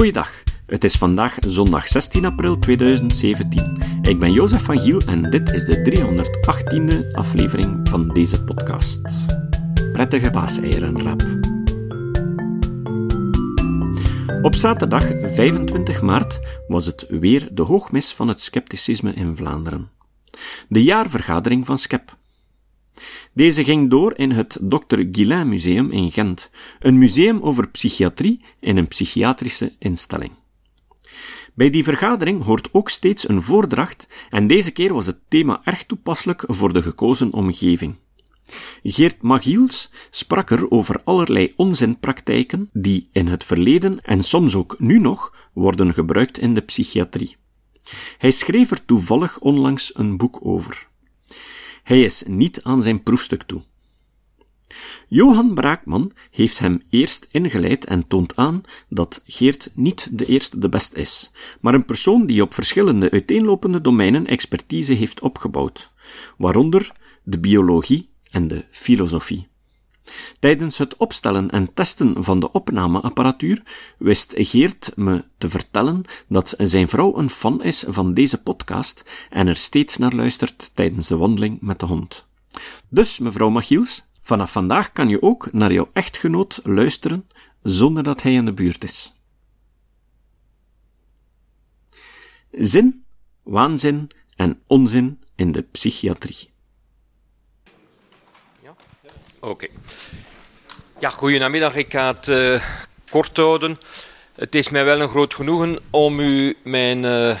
Goeiedag. Het is vandaag zondag 16 april 2017. Ik ben Jozef van Giel en dit is de 318e aflevering van deze podcast. Prettige paaseieren Op zaterdag 25 maart was het weer de hoogmis van het scepticisme in Vlaanderen. De jaarvergadering van Skep. Deze ging door in het Dr. Guillain Museum in Gent, een museum over psychiatrie in een psychiatrische instelling. Bij die vergadering hoort ook steeds een voordracht en deze keer was het thema erg toepasselijk voor de gekozen omgeving. Geert Magiels sprak er over allerlei onzinpraktijken die in het verleden en soms ook nu nog worden gebruikt in de psychiatrie. Hij schreef er toevallig onlangs een boek over. Hij is niet aan zijn proefstuk toe. Johan Braakman heeft hem eerst ingeleid en toont aan dat Geert niet de eerste de best is, maar een persoon die op verschillende uiteenlopende domeinen expertise heeft opgebouwd, waaronder de biologie en de filosofie. Tijdens het opstellen en testen van de opnameapparatuur wist Geert me te vertellen dat zijn vrouw een fan is van deze podcast en er steeds naar luistert tijdens de wandeling met de hond. Dus, mevrouw Machiels, vanaf vandaag kan je ook naar jouw echtgenoot luisteren zonder dat hij in de buurt is. Zin, waanzin en onzin in de psychiatrie. Oké. Ja, goedenamiddag. Ik ga het uh, kort houden. Het is mij wel een groot genoegen om u mijn uh,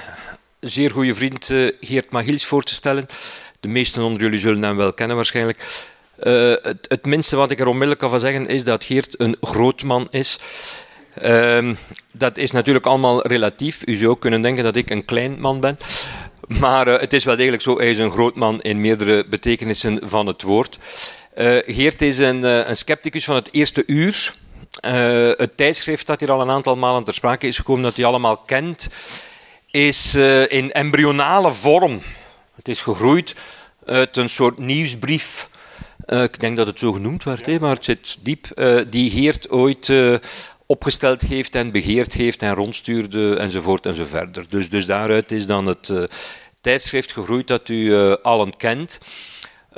zeer goede vriend uh, Geert Magiels voor te stellen. De meesten onder jullie zullen hem wel kennen waarschijnlijk. Het, het, minste wat ik er onmiddellijk kan van zeggen is dat Geert een groot man is. Ehm, dat is natuurlijk allemaal relatief. U zou kunnen denken dat ik een klein man ben. Maar het is wel degelijk zo, hij is een groot man in meerdere betekenissen van het woord. Uh, Geert is een, uh, een scepticus van het eerste uur. Uh, het tijdschrift dat hier al een aantal malen ter sprake is gekomen, dat hij allemaal kent, is in embryonale vorm. Het is gegroeid uit een soort nieuwsbrief. ik denk dat het zo genoemd werd, maar het zit diep. die Geert ooit opgesteld heeft en begeerd heeft en rondstuurde enzovoort enzoverder. Dus, dus daaruit is dan het tijdschrift gegroeid dat u allen kent.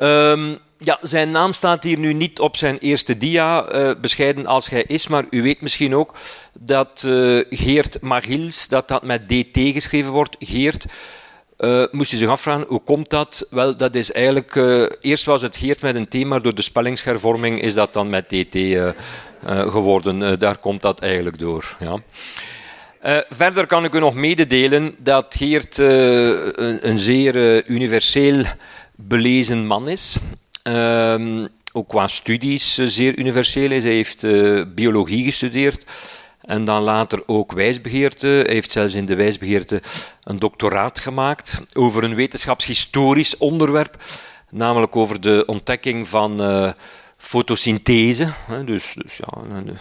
Um, ja, zijn naam staat hier nu niet op zijn eerste dia, uh, bescheiden als hij is, maar u weet misschien ook dat uh, Geert Magiels, dat dat met DT geschreven wordt. Geert, uh, moest u zich afvragen, hoe komt dat? Wel, dat is eigenlijk, eerst was het Geert met een T, maar door de spellingshervorming is dat dan met DT geworden. daar komt dat eigenlijk door, ja. Verder kan ik u nog mededelen dat Geert een, een, zeer universeel belezen man is. Um, ook qua studies uh, zeer universeel is. Hij heeft uh, biologie gestudeerd en dan later ook wijsbegeerte. Hij heeft zelfs in de wijsbegeerte een doctoraat gemaakt over een wetenschapshistorisch onderwerp, namelijk over de ontdekking van uh, fotosynthese. Dus, dus ja, een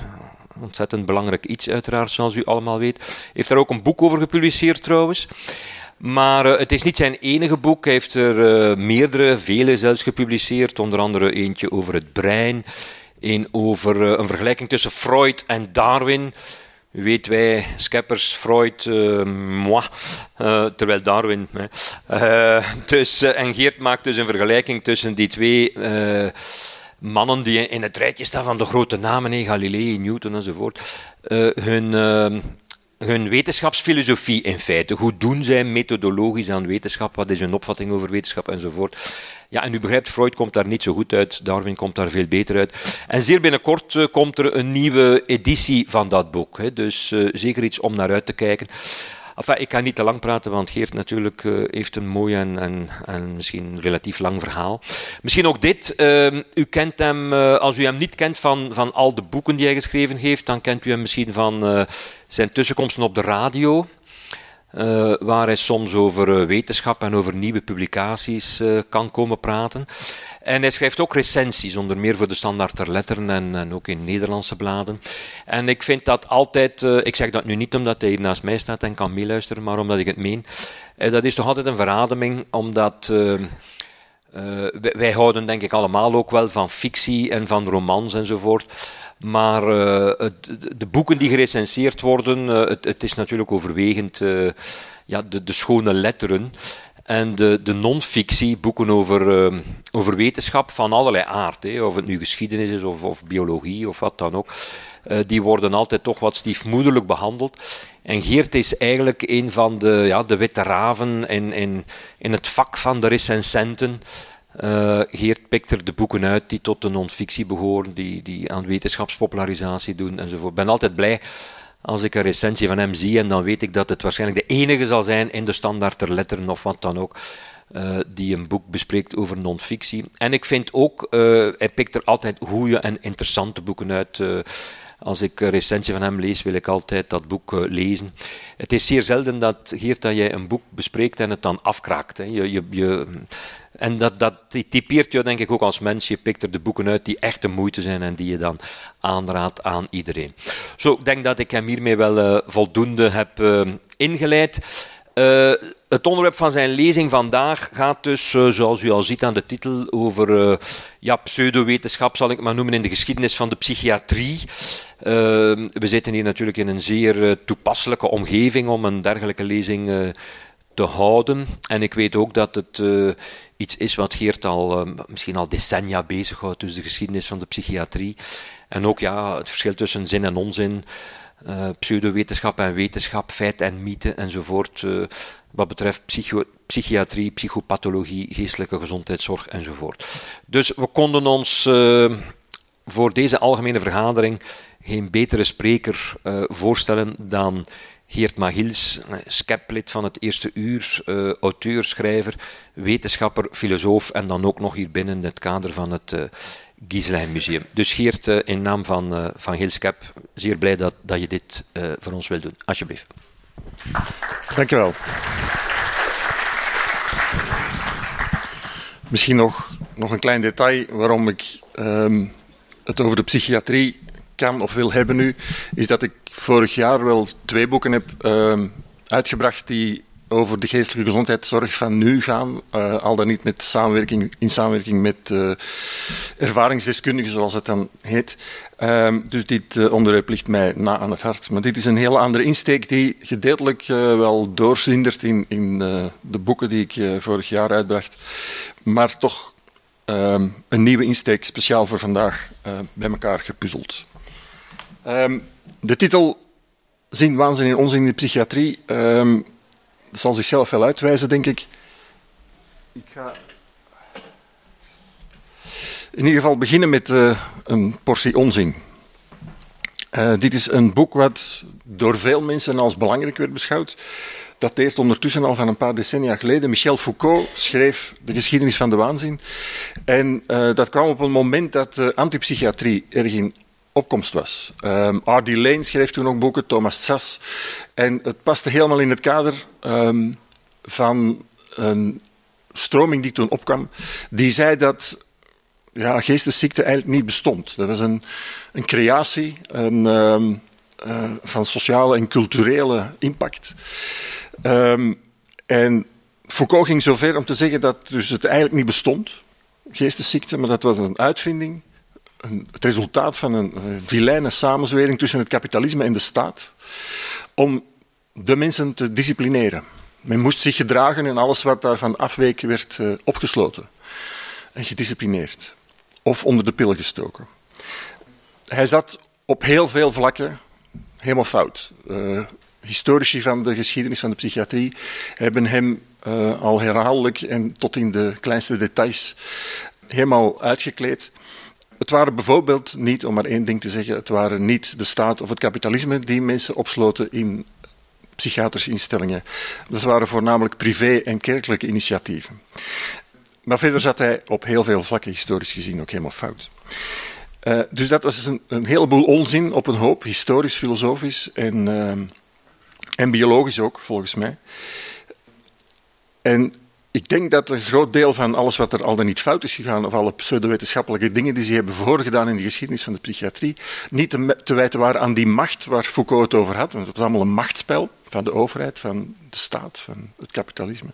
ontzettend belangrijk iets uiteraard, zoals u allemaal weet. Hij heeft daar ook een boek over gepubliceerd trouwens. Maar uh, het is niet zijn enige boek. Hij heeft er uh, meerdere, vele zelfs gepubliceerd. Onder andere eentje over het brein. Een over uh, een vergelijking tussen Freud en Darwin. Weet, wij, Skeppers, Freud, moi, terwijl Darwin. dus, en Geert maakt dus een vergelijking tussen die twee mannen die in het rijtje staan van de grote namen, Galilei, Newton enzovoort, hun hun wetenschapsfilosofie in feite. Hoe doen zij methodologisch aan wetenschap? Wat is hun opvatting over wetenschap enzovoort? Ja, en u begrijpt, Freud komt daar niet zo goed uit, Darwin komt daar veel beter uit. En zeer binnenkort uh, komt er een nieuwe editie van dat boek. Hè. Dus uh, zeker iets om naar uit te kijken. Enfin, ik ga niet te lang praten, want Geert natuurlijk uh, heeft een mooi en, en, en, misschien relatief lang verhaal. Misschien ook dit. Uh, u kent hem, als u hem niet kent van, van al de boeken die hij geschreven heeft, dan kent u hem misschien van zijn tussenkomsten op de radio. Uh, waar hij soms over wetenschap en over nieuwe publicaties uh, kan komen praten. En hij schrijft ook recensies, onder meer voor de Standaard ter Letteren en, en ook in Nederlandse bladen. En ik vind dat altijd, ik zeg dat nu niet omdat hij hier naast mij staat en kan meeluisteren, maar omdat ik het meen. Dat is toch altijd een verademing, omdat uh, wij, houden denk ik allemaal ook wel van fictie en van romans enzovoort. Maar het, de boeken die gerecenseerd worden, het, het, is natuurlijk overwegend ja, de, de schone letteren. En de, de non-fictie, boeken over, uh, over wetenschap van allerlei aard, hè, of het nu geschiedenis is of, of biologie of wat dan ook, uh, die worden altijd toch wat stiefmoederlijk behandeld. En Geert is eigenlijk een van de, ja, de witte raven in, in, in het vak van de recensenten. Uh, Geert pikt er de boeken uit die tot de non-fictie behoren, die, die aan wetenschapspopularisatie doen enzovoort. Ik ben altijd blij als ik een recensie van hem zie en dan weet ik dat het waarschijnlijk de enige zal zijn in de standaard ter letteren of wat dan ook. Uh, die een boek bespreekt over non-fictie. En ik vind ook, uh, hij pikt er altijd goede en interessante boeken uit. Uh, als ik een recensie van hem lees, wil ik altijd dat boek lezen. Het is zeer zelden dat, Geert, dat jij een boek bespreekt en het dan afkraakt. Hè. Je, je, en dat, dat typeert je denk ik ook als mens. Je pikt er de boeken uit die echt de moeite zijn en die je dan aanraadt aan iedereen. Zo, ik denk dat ik hem hiermee wel uh, voldoende heb uh, ingeleid. Uh, het onderwerp van zijn lezing vandaag gaat dus, zoals u al ziet aan de titel, over ja, pseudowetenschap, zal ik maar noemen, in de geschiedenis van de psychiatrie. we zitten hier natuurlijk in een zeer toepasselijke omgeving om een dergelijke lezing te houden. En ik weet ook dat het iets is wat Geert al misschien al decennia bezighoudt, dus de geschiedenis van de psychiatrie. En ook ja, het verschil tussen zin en onzin, uh, pseudowetenschap en wetenschap, feit en mythe enzovoort. Uh, wat betreft psycho psychiatrie, psychopathologie, geestelijke gezondheidszorg enzovoort. Dus we konden ons voor deze algemene vergadering geen betere spreker voorstellen dan Geert Magils, skeplid van het eerste uur, auteur, schrijver, wetenschapper, filosoof en dan ook nog hier binnen het kader van het Giselijn Museum. Dus Geert, uh, in naam van, van Gils Skep, zeer blij dat, dat je dit voor ons wil doen. Alsjeblieft. Dankjewel. Misschien nog, nog een klein detail waarom ik um, het over de psychiatrie kan of wil hebben nu, is dat ik vorig jaar wel twee boeken heb uh, uitgebracht die over de geestelijke gezondheidszorg van nu gaan, uh, al dan niet met samenwerking, in samenwerking met uh, ervaringsdeskundigen, zoals het dan heet. Uh, dus dit uh, onderwerp ligt mij na aan het hart. Maar dit is een hele andere insteek die gedeeltelijk wel doorzindert in, in de boeken die ik vorig jaar uitbracht. Maar toch ehm, een nieuwe insteek, speciaal voor vandaag, bij elkaar gepuzzeld. Um, de titel Zin, waanzin en onzin in de psychiatrie zal zichzelf wel uitwijzen, denk ik. Ik ga in ieder geval beginnen met uh, een portie onzin. Uh, dit is een boek wat door veel mensen als belangrijk werd beschouwd. Dat dateert ondertussen al van een paar decennia geleden. Michel Foucault schreef De geschiedenis van de waanzin. En uh, dat kwam op een moment dat antipsychiatrie erg in opkomst was. Um, R.D. Lane schreef toen ook boeken, Thomas Sass. En het paste helemaal in het kader um, van een stroming die toen opkwam. Die zei dat ja, geestesziekte eigenlijk niet bestond. Dat was een, een creatie een, um, uh, van sociale en culturele impact. en Foucault ging zover om te zeggen dat dus het eigenlijk niet bestond, geestesziekte, maar dat was een uitvinding een, het resultaat van een, vilijne samenzwering tussen het kapitalisme en de staat om de mensen te disciplineren. Men moest zich gedragen en alles wat daarvan afweek werd uh, opgesloten en gedisciplineerd of onder de pillen gestoken. Hij zat op heel veel vlakken helemaal fout. Uh, historici van de geschiedenis van de psychiatrie hebben hem uh, al herhaaldelijk en tot in de kleinste details helemaal uitgekleed. Het waren bijvoorbeeld niet, om maar één ding te zeggen, het waren niet de staat of het kapitalisme die mensen opsloten in psychiatrische instellingen. Dat waren voornamelijk privé- en kerkelijke initiatieven. Maar verder zat hij op heel veel vlakken historisch gezien ook helemaal fout. Uh, dus dat is een, een, heleboel onzin op een hoop, historisch, filosofisch en, uh, en biologisch ook, volgens mij. En ik denk dat een groot deel van alles wat er al dan niet fout is gegaan, of alle pseudowetenschappelijke dingen die ze hebben voorgedaan in de geschiedenis van de psychiatrie, niet te, te wijten waren aan die macht waar Foucault het over had. Want het was allemaal een machtsspel van de overheid, van de staat, van het kapitalisme.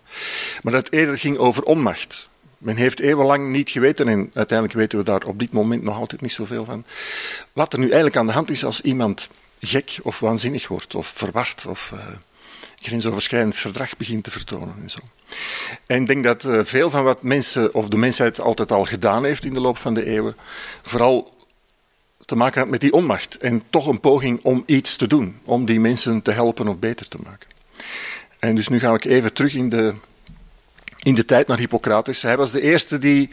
Maar dat het eerder ging over onmacht. Men heeft eeuwenlang niet geweten, en uiteindelijk weten we daar op dit moment nog altijd niet zoveel van, wat er nu eigenlijk aan de hand is als iemand gek of waanzinnig wordt, of verward, of uh, grensoverschrijdend verdrag begint te vertonen. En, zo. en ik denk dat uh, veel van wat mensen of de mensheid altijd al gedaan heeft in de loop van de eeuwen, vooral te maken had met die onmacht en toch een poging om iets te doen, om die mensen te helpen of beter te maken. En dus nu ga ik even terug in de, in de tijd naar Hippocrates. Hij was de eerste die,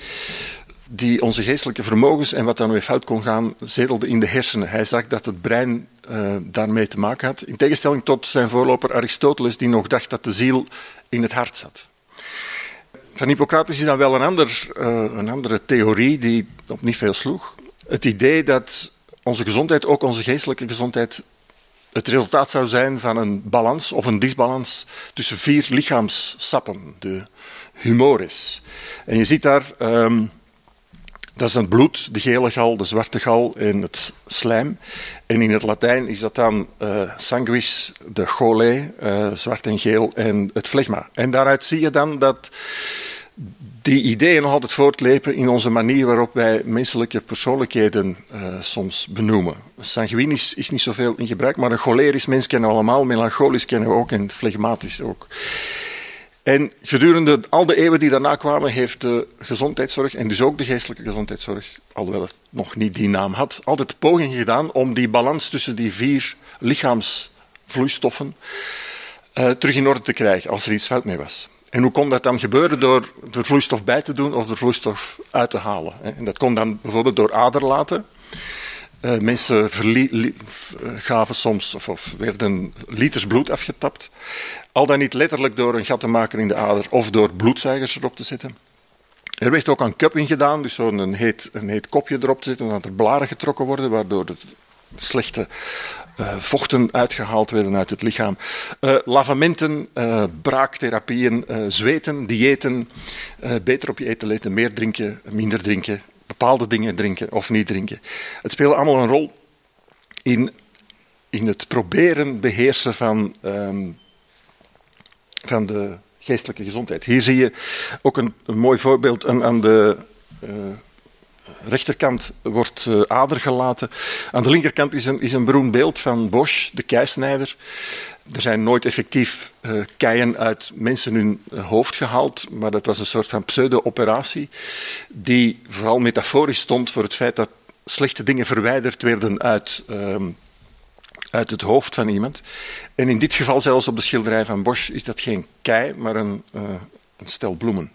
die onze geestelijke vermogens en wat dan weer fout kon gaan, zetelde in de hersenen. Hij zag dat het brein uh, daarmee te maken had. In tegenstelling tot zijn voorloper Aristoteles, die nog dacht dat de ziel in het hart zat. Van Hippocrates is dan wel een, ander, uh, een andere theorie die op niet veel sloeg. Het idee dat onze gezondheid, ook onze geestelijke gezondheid, het resultaat zou zijn van een balans of een disbalans tussen vier lichaamssappen, de humores. En je ziet daar, um, dat is het bloed, de gele gal, de zwarte gal en het slijm. En in het Latijn is dat dan uh, sanguis, de chole, uh, zwart en geel, en het flegma. En daaruit zie je dan dat die ideeën nog altijd voortlepen in onze manier waarop wij menselijke persoonlijkheden uh, soms benoemen. Sanguinisch is niet zoveel in gebruik, maar een cholerisch mens kennen we allemaal, melancholisch kennen we ook en flegmatisch ook. En gedurende al de eeuwen die daarna kwamen, heeft de gezondheidszorg, en dus ook de geestelijke gezondheidszorg, alhoewel het nog niet die naam had, altijd pogingen gedaan om die balans tussen die vier lichaamsvloeistoffen uh, terug in orde te krijgen als er iets fout mee was. En hoe kon dat dan gebeuren? Door de vloeistof bij te doen of de vloeistof uit te halen. En dat kon dan bijvoorbeeld door aderlaten. Uh, mensen gaven soms of, werden liters bloed afgetapt. Al dan niet letterlijk door een gat te maken in de ader of door bloedzuigers erop te zetten. Er werd ook aan cupping gedaan, dus zo'n heet, een heet kopje erop te zetten, dat er blaren getrokken worden, waardoor het slechte uh, vochten uitgehaald werden uit het lichaam. Lavamenten, braaktherapieën, zweten, diëten, beter op je eten letten, meer drinken, minder drinken, bepaalde dingen drinken of niet drinken. Het speelde allemaal een rol in, in het proberen beheersen van, um, van de geestelijke gezondheid. Hier zie je ook een, mooi voorbeeld aan, aan de rechterkant wordt uh, ader gelaten. Aan de linkerkant is een, is een beroemd beeld van Bosch, de keisnijder. Er zijn nooit effectief uh, keien uit mensen hun uh, hoofd gehaald, maar dat was een soort van pseudo-operatie die vooral metaforisch stond voor het feit dat slechte dingen verwijderd werden uit, uh, uit het hoofd van iemand. En in dit geval zelfs op de schilderij van Bosch is dat geen kei, maar een, een stel bloemen.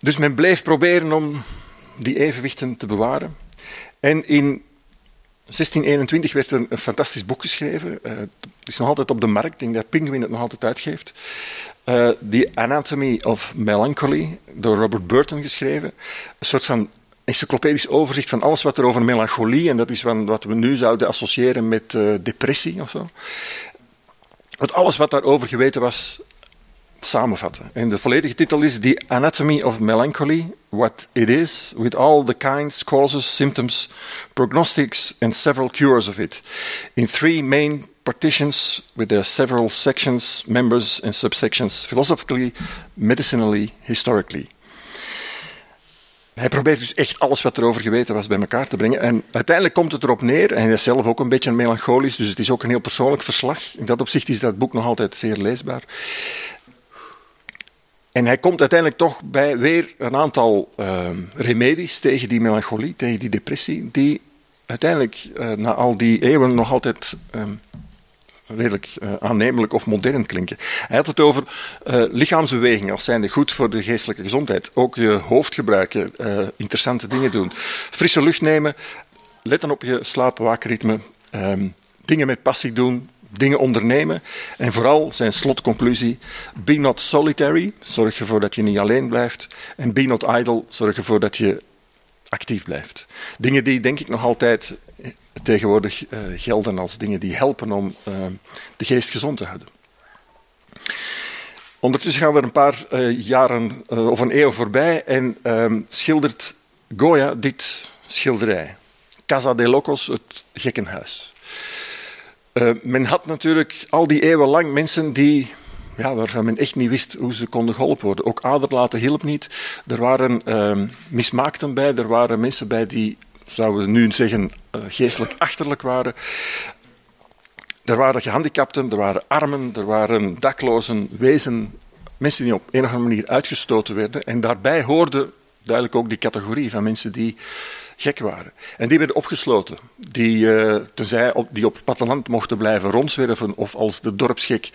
Dus men bleef proberen om die evenwichten te bewaren. En in 1621 werd er een fantastisch boek geschreven. Uh, het is nog altijd op de markt, ik denk dat Penguin het nog altijd uitgeeft. Uh, The Anatomy of Melancholy, door Robert Burton geschreven. Een soort van encyclopedisch overzicht van alles wat er over melancholie, en dat is wat we nu zouden associëren met uh, depressie of zo. Want alles wat daarover geweten was, samenvatten. En de volledige titel is The Anatomy of Melancholy, What It Is, with all the kinds, causes, symptoms, prognostics and several cures of it, in three main partitions with their several sections, members and subsections, philosophically, medicinally, historically. Hij probeert dus echt alles wat erover geweten was bij elkaar te brengen. En uiteindelijk komt het erop neer, en hij is zelf ook een beetje melancholisch, dus het is ook een heel persoonlijk verslag. In dat opzicht is dat boek nog altijd zeer leesbaar. En hij komt uiteindelijk toch bij weer een aantal uh, remedies tegen die melancholie, tegen die depressie, die uiteindelijk uh, na al die eeuwen nog altijd uh, redelijk uh, aannemelijk of modern klinken. Hij had het over lichaamsbeweging als zijnde goed voor de geestelijke gezondheid. Ook je hoofd gebruiken, interessante dingen doen. Frisse lucht nemen, letten op je slaap-waakritme, ehm, dingen met passie doen, dingen ondernemen. En vooral zijn slotconclusie: be not solitary, zorg ervoor dat je niet alleen blijft. En be not idle, zorg ervoor dat je actief blijft. Dingen die denk ik nog altijd tegenwoordig uh, gelden als dingen die helpen om uh, de geest gezond te houden. Ondertussen gaan er een paar jaren of een eeuw voorbij en ehm, schildert Goya dit schilderij. Casa de Locos, het gekkenhuis. Uh, men had natuurlijk al die eeuwen lang mensen die ja, waarvan men echt niet wist hoe ze konden geholpen worden. Ook aderlaten hielp niet. Er waren uh, mismaakten bij, er waren mensen bij die, zouden we nu zeggen, uh, geestelijk achterlijk waren. Er waren gehandicapten, er waren armen, er waren daklozen, wezen, mensen die op een of andere manier uitgestoten werden. En daarbij hoorde duidelijk ook die categorie van mensen die gek waren. En die werden opgesloten. Die, uh, tenzij op, die op het platteland mochten blijven rondzwerven of als de dorpsgek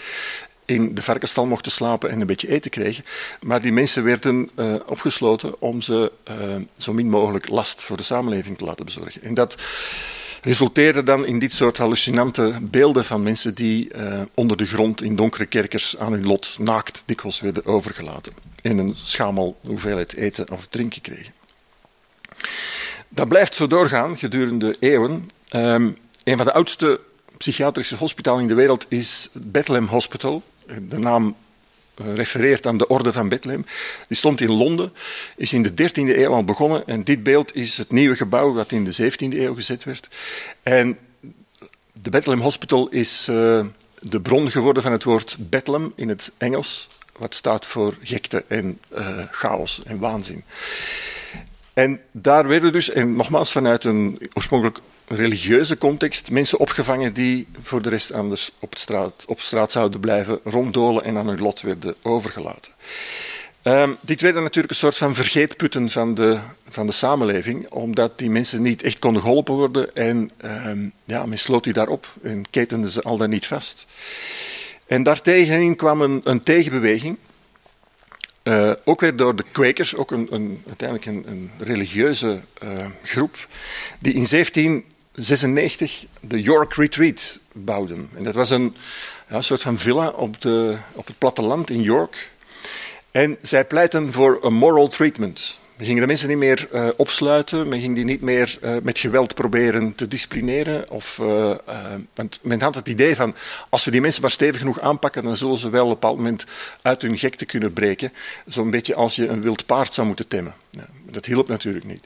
in de varkenstal mochten slapen en een beetje eten kregen. Maar die mensen werden uh, opgesloten om ze uh, zo min mogelijk last voor de samenleving te laten bezorgen. En dat resulteerde dan in dit soort hallucinante beelden van mensen die onder de grond in donkere kerkers aan hun lot naakt dikwijls werden overgelaten. En een schamel hoeveelheid eten of drinken kregen. Dat blijft zo doorgaan gedurende eeuwen. Um, een van de oudste psychiatrische hospitalen in de wereld is Bethlehem Hospital. De naam refereert aan de Orde van Bethlehem. Die stond in Londen, is in de 13e eeuw al begonnen. En dit beeld is het nieuwe gebouw dat in de 17e eeuw gezet werd. En de Bethlehem Hospital is uh, de bron geworden van het woord Bethlehem in het Engels, wat staat voor gekte en chaos en waanzin. En daar werden dus, en nogmaals vanuit een oorspronkelijk religieuze context, mensen opgevangen die voor de rest anders op straat, op straat zouden blijven ronddolen en aan hun lot werden overgelaten. Um, dit werden natuurlijk een soort van vergeetputten van de, van de samenleving, omdat die mensen niet echt konden geholpen worden en um, ja, men sloot die daarop en ketende ze al dan niet vast. En daartegen kwam een, een tegenbeweging, uh, ook weer door de Quakers, ook een, een uiteindelijk een, een religieuze uh, groep, die in 1796 de York Retreat bouwden. En dat was een, ja, soort van villa op, de, op het platteland in York. En zij pleiten voor een moral treatment. Men ging de mensen niet meer uh, opsluiten, men ging die niet meer uh, met geweld proberen te disciplineren. Of, uh, want men had het idee van, als we die mensen maar stevig genoeg aanpakken, dan zullen ze wel op een bepaald moment uit hun gekte kunnen breken. Zo'n beetje als je een wild paard zou moeten temmen. Ja, dat hielp natuurlijk niet.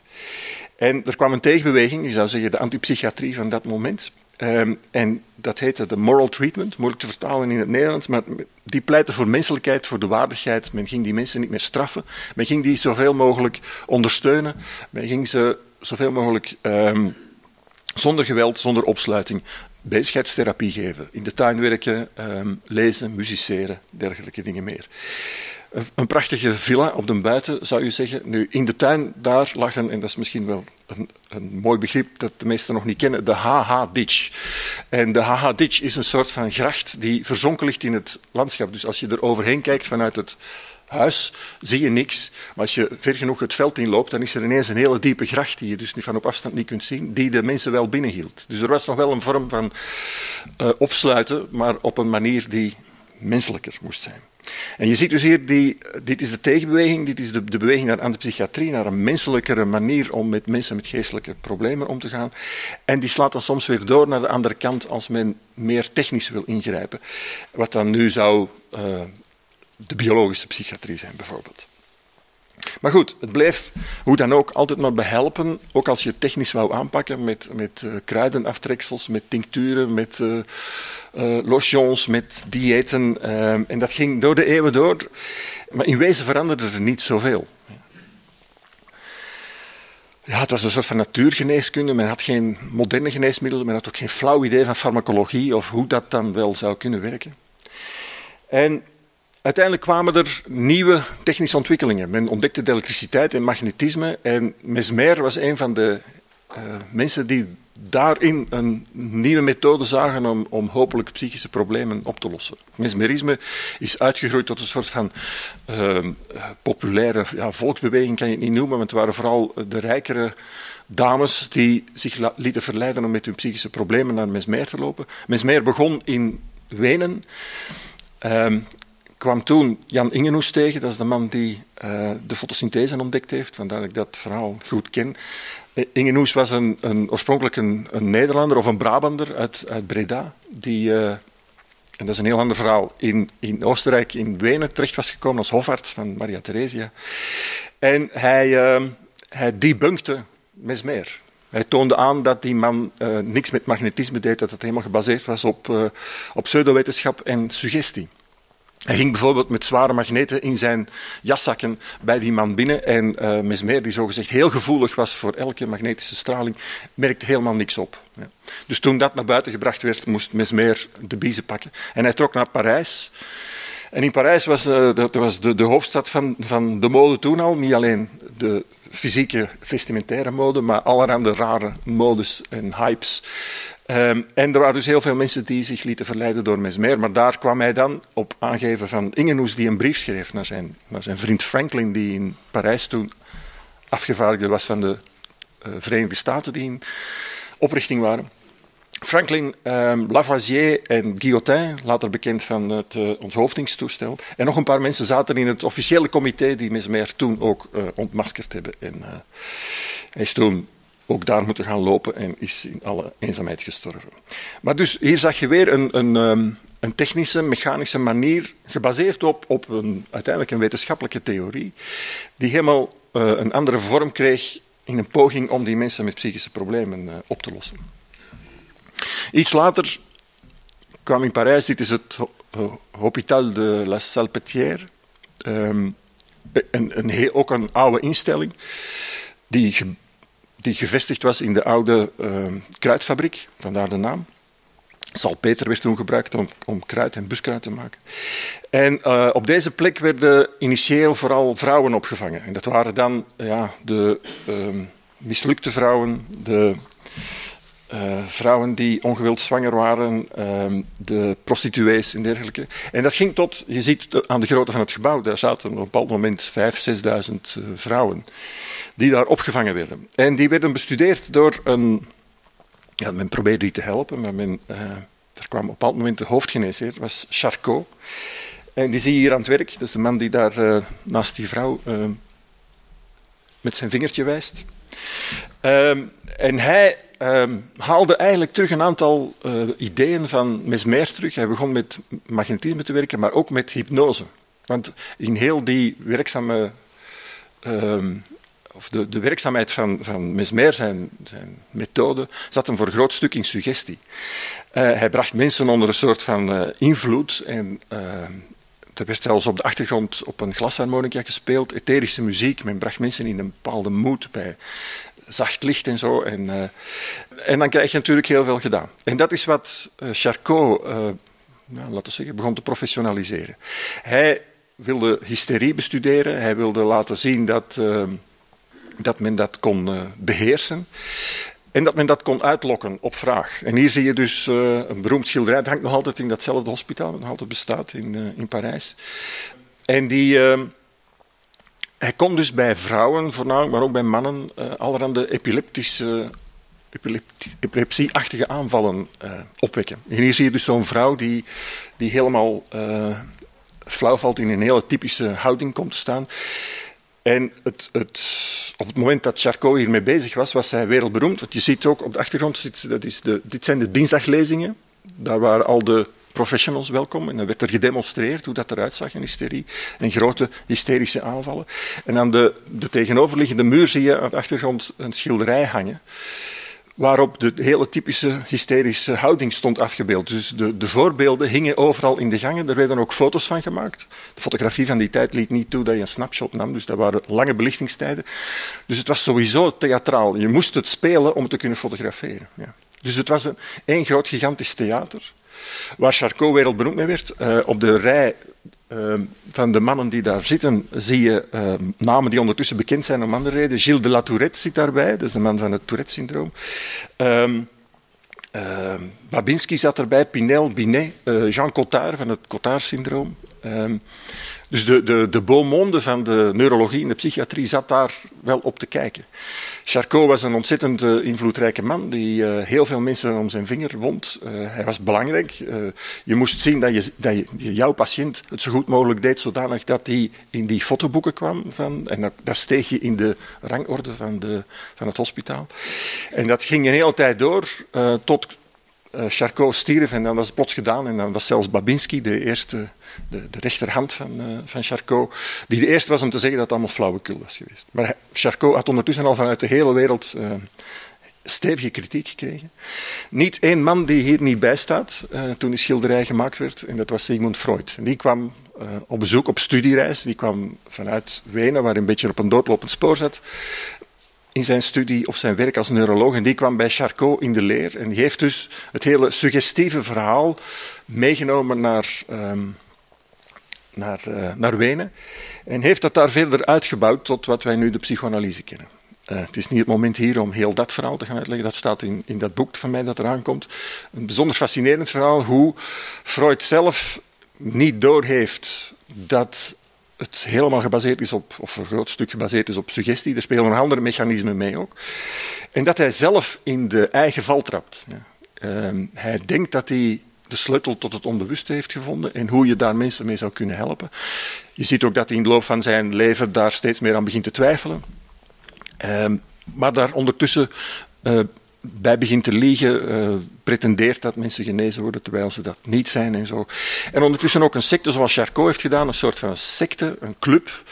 En er kwam een tegenbeweging, je zou zeggen de antipsychiatrie van dat moment. Um, en dat heette de moral treatment, moeilijk te vertalen in het Nederlands, maar die pleitte voor menselijkheid, voor de waardigheid. Men ging die mensen niet meer straffen, men ging die zoveel mogelijk ondersteunen, men ging ze zoveel mogelijk um, zonder geweld, zonder opsluiting bezigheidstherapie geven. In de tuin werken, um, lezen, musiceren, dergelijke dingen meer een prachtige villa op de buiten, zou je zeggen. Nu, in de tuin, daar lag een, en dat is misschien wel een, een mooi begrip dat de meesten nog niet kennen, de HH-ditch. En de HH-ditch is een soort van gracht die verzonken ligt in het landschap. Dus als je er overheen kijkt vanuit het huis, zie je niks. Maar als je ver genoeg het veld inloopt, dan is er ineens een hele diepe gracht die je dus van op afstand niet kunt zien, die de mensen wel binnenhield. Dus er was nog wel een vorm van uh, opsluiten, maar op een manier die menselijker moest zijn. En je ziet dus hier, die, dit is de tegenbeweging, dit is de, de beweging naar, aan de psychiatrie, naar een menselijkere manier om met mensen met geestelijke problemen om te gaan. En die slaat dan soms weer door naar de andere kant als men meer technisch wil ingrijpen. Wat dan nu zou uh, de biologische psychiatrie zijn, bijvoorbeeld. Maar goed, het bleef hoe dan ook altijd maar behelpen, ook als je technisch wou aanpakken met, met uh, kruidenaftreksels, met tincturen, met uh, uh, lotions, met diëten. en dat ging door de eeuwen door. Maar in wezen veranderde er niet zoveel. Ja, het was een soort van natuurgeneeskunde. Men had geen moderne geneesmiddelen, men had ook geen flauw idee van farmacologie of hoe dat dan wel zou kunnen werken. En Uiteindelijk kwamen er nieuwe technische ontwikkelingen. Men ontdekte de elektriciteit en magnetisme. En Mesmer was een van de uh, mensen die daarin een nieuwe methode zagen om, om hopelijk psychische problemen op te lossen. Mesmerisme is uitgegroeid tot een soort van uh, populaire ja, volksbeweging, kan je het niet noemen, maar het waren vooral de rijkere dames die zich lieten verleiden om met hun psychische problemen naar Mesmer te lopen. Mesmer begon in Wenen. Um, kwam toen Jan Ingenhoes tegen, dat is de man die uh, de fotosynthese ontdekt heeft, vandaar dat ik dat verhaal goed ken. Uh, Ingenhoes was een, een, oorspronkelijk een, Nederlander of een Brabander uit, uit Breda, die, uh, en dat is een heel ander verhaal, in, in Oostenrijk, in Wenen terecht was gekomen als hofarts van Maria Theresia. En hij, hij debunkte Mesmer. Hij toonde aan dat die man niks met magnetisme deed, dat het helemaal gebaseerd was op, op pseudowetenschap en suggestie. Hij ging bijvoorbeeld met zware magneten in zijn jaszakken bij die man binnen. En uh, Mesmer, die zogezegd heel gevoelig was voor elke magnetische straling, merkte helemaal niks op. Ja. Dus toen dat naar buiten gebracht werd, moest Mesmer de biezen pakken. En hij trok naar Parijs. En in Parijs was, uh, dat was de, de, hoofdstad van, van de mode toen al. Niet alleen de fysieke vestimentaire mode, maar allerhande rare modes en hypes. Um, en er waren dus heel veel mensen die zich lieten verleiden door Mesmer. Maar daar kwam hij dan op aangeven van Ingenhoes, die een brief schreef naar zijn, naar zijn vriend Franklin, die in Parijs toen afgevaardigde was van de uh, Verenigde Staten, die in oprichting waren. Franklin, um, Lavoisier en Guillotin, later bekend van het uh, onthoofdingstoestel. En nog een paar mensen zaten in het officiële comité die Mesmer toen ook uh, ontmaskerd hebben. En uh, hij is toen ook daar moeten gaan lopen en is in alle eenzaamheid gestorven. Maar dus hier zag je weer een, een, um, een technische, mechanische manier, gebaseerd op, op een, uiteindelijk een wetenschappelijke theorie, die helemaal een andere vorm kreeg in een poging om die mensen met psychische problemen op te lossen. Iets later kwam in Parijs, dit is het Hôpital de la Salpêtrière, um, een, een, ook een oude instelling, die, die gevestigd was in de oude uh, kruidfabriek, vandaar de naam. Salpeter werd toen gebruikt om, om kruid en buskruid te maken. En uh, op deze plek werden initieel vooral vrouwen opgevangen. En dat waren dan ja, de uh, mislukte vrouwen, de uh, vrouwen die ongewild zwanger waren, uh, de prostituees en dergelijke. En dat ging tot, je ziet aan de grootte van het gebouw, daar zaten op een bepaald moment 5.000, 6.000 uh, vrouwen die daar opgevangen werden. En die werden bestudeerd door een, ja, men probeerde die te helpen, maar men, er kwam op een bepaald moment de hoofdgeneesheer, was Charcot. En die zie je hier aan het werk, dat is de man die daar naast die vrouw met zijn vingertje wijst. Um, en hij um, haalde eigenlijk terug een aantal uh, ideeën van Mesmer terug. Hij begon met magnetisme te werken, maar ook met hypnose. Want in heel die werkzame, um, of de, de, werkzaamheid van, van Mesmer, zijn, zijn, methode, zat hem voor een groot stuk in suggestie. Uh, hij bracht mensen onder een soort van uh, invloed en er werd zelfs op de achtergrond op een glasharmonica gespeeld, etherische muziek. Men bracht mensen in een bepaalde moed bij zacht licht en zo. En, uh, en dan krijg je natuurlijk heel veel gedaan. En dat is wat uh, Charcot, nou, laten we zeggen, begon te professionaliseren. Hij wilde hysterie bestuderen, hij wilde laten zien dat, dat men dat kon beheersen. En dat men dat kon uitlokken op vraag. En hier zie je dus een beroemd schilderij. Het hangt nog altijd in datzelfde hospitaal, dat nog altijd bestaat in, in Parijs. En die, hij kon dus bij vrouwen voornamelijk, maar ook bij mannen, uh, allerhande epileptische, epilepsieachtige aanvallen uh, opwekken. En hier zie je dus zo'n vrouw die, die helemaal uh, flauw valt in een hele typische houding komt te staan. En het, het, op het moment dat Charcot hiermee bezig was, was hij wereldberoemd. Want je ziet ook op de achtergrond, dat is de, dit zijn de dinsdaglezingen. Daar waren al de professionals welkom. En dan werd er gedemonstreerd hoe dat eruit zag, een hysterie. En grote hysterische aanvallen. En aan de, de tegenoverliggende muur zie je aan de achtergrond een schilderij hangen. Waarop de hele typische hysterische houding stond afgebeeld. Dus de, de voorbeelden hingen overal in de gangen. Er werden ook foto's van gemaakt. De fotografie van die tijd liet niet toe dat je een snapshot nam. Dus dat waren lange belichtingstijden. Dus het was sowieso theatraal. Je moest het spelen om te kunnen fotograferen. Ja. Dus het was een één groot gigantisch theater waar Charcot wereldberoemd mee werd. Uh, op de rij uh, van de mannen die daar zitten, zie je uh, namen die ondertussen bekend zijn om andere redenen. Gilles de La Tourette zit daarbij, dat is de man van het Tourette-syndroom. Um, Babinski zat erbij, Pinel, Binet, Jean Cotard van het Cotard-syndroom. Dus de, de, de beaumonde van de neurologie en de psychiatrie zat daar wel op te kijken. Charcot was een ontzettend uh, invloedrijke man die uh, heel veel mensen om zijn vinger wond. Uh, hij was belangrijk. je moest zien dat, je, dat je, jouw patiënt het zo goed mogelijk deed, zodanig dat hij in die fotoboeken kwam. Van, en dat, daar steeg je in de rangorde van, de, van het hospitaal. En dat ging een hele tijd door tot Charcot stierf en dan was het plots gedaan. En dan was zelfs Babinski de eerste de, de rechterhand van, uh, van Charcot, die de eerste was om te zeggen dat het allemaal flauwekul was geweest. Maar Charcot had ondertussen al vanuit de hele wereld uh, stevige kritiek gekregen. Niet één man die hier niet bij staat toen die schilderij gemaakt werd, en dat was Sigmund Freud. En die kwam op bezoek op studiereis. Die kwam vanuit Wenen, waar hij een beetje op een doodlopend spoor zat in zijn studie of zijn werk als neuroloog. En die kwam bij Charcot in de leer. En die heeft dus het hele suggestieve verhaal meegenomen naar, ehm, naar, uh, naar Wenen. En heeft dat daar verder uitgebouwd tot wat wij nu de psychoanalyse kennen. Uh, het is niet het moment hier om heel dat verhaal te gaan uitleggen. Dat staat in, in dat boek van mij dat eraan komt. Een bijzonder fascinerend verhaal hoe Freud zelf niet doorheeft dat het helemaal gebaseerd is op, of een groot stuk gebaseerd is op suggestie. Er spelen nog andere mechanismen mee ook. En dat hij zelf in de eigen val trapt. Ja. Uh, hij denkt dat hij de sleutel tot het onbewuste heeft gevonden en hoe je daar mensen mee zou kunnen helpen. Je ziet ook dat hij in de loop van zijn leven daar steeds meer aan begint te twijfelen. Uh, maar daar ondertussen uh, bij begint te liegen, uh, pretendeert dat mensen genezen worden terwijl ze dat niet zijn en zo. En ondertussen ook een secte zoals Charcot heeft gedaan, een soort van secte, een club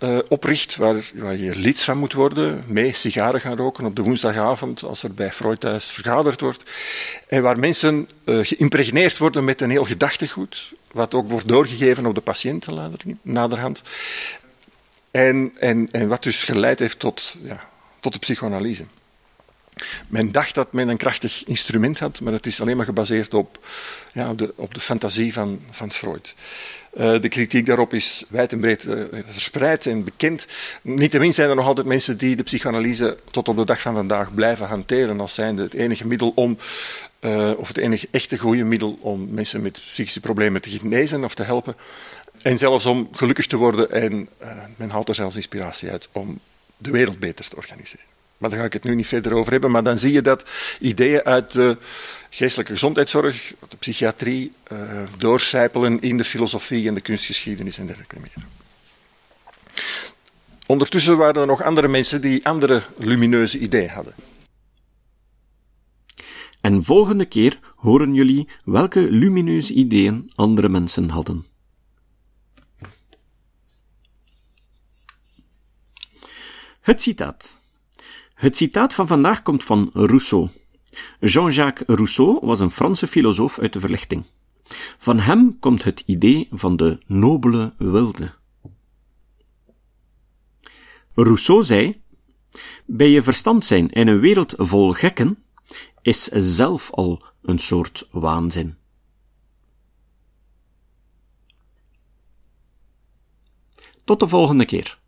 uh, opricht waar, waar, je lid van moet worden, mee sigaren gaan roken op de woensdagavond als er bij Freud thuis vergaderd wordt. En waar mensen uh, geïmpregneerd worden met een heel gedachtegoed, wat ook wordt doorgegeven op de patiënten naderhand. En, en, en wat dus geleid heeft tot, ja, tot de psychoanalyse. Men dacht dat men een krachtig instrument had, maar het is alleen maar gebaseerd op, ja, op, de, op de fantasie van, van Freud. Uh, de kritiek daarop is wijd en breed uh, verspreid en bekend. Niettemin zijn er nog altijd mensen die de psychoanalyse tot op de dag van vandaag blijven hanteren als zijnde het enige middel om, uh, of het enige echte goede middel om mensen met psychische problemen te genezen of te helpen. En zelfs om gelukkig te worden en men haalt er zelfs inspiratie uit om de wereld beter te organiseren. Maar daar ga ik het nu niet verder over hebben. Maar dan zie je dat ideeën uit de geestelijke gezondheidszorg, de psychiatrie, uh, doorcijpelen in de filosofie en de kunstgeschiedenis en dergelijke meer. Ondertussen waren er nog andere mensen die andere lumineuze ideeën hadden. En volgende keer horen jullie welke lumineuze ideeën andere mensen hadden. Het citaat. Het citaat van vandaag komt van Rousseau. Jean-Jacques Rousseau was een Franse filosoof uit de verlichting. Van hem komt het idee van de nobele wilde. Rousseau zei: Bij je verstand zijn in een wereld vol gekken is zelf al een soort waanzin. Tot de volgende keer.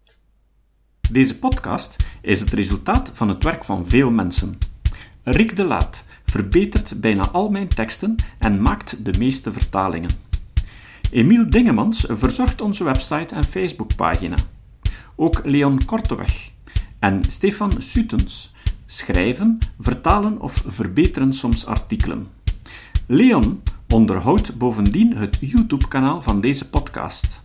Deze podcast is het resultaat van het werk van veel mensen. Rick de Laat verbetert bijna al mijn teksten en maakt de meeste vertalingen. Emiel Dingemans verzorgt onze website en Facebookpagina. Ook Leon Korteweg en Stefan Sutens schrijven, vertalen of verbeteren soms artikelen. Leon onderhoudt bovendien het YouTube-kanaal van deze podcast.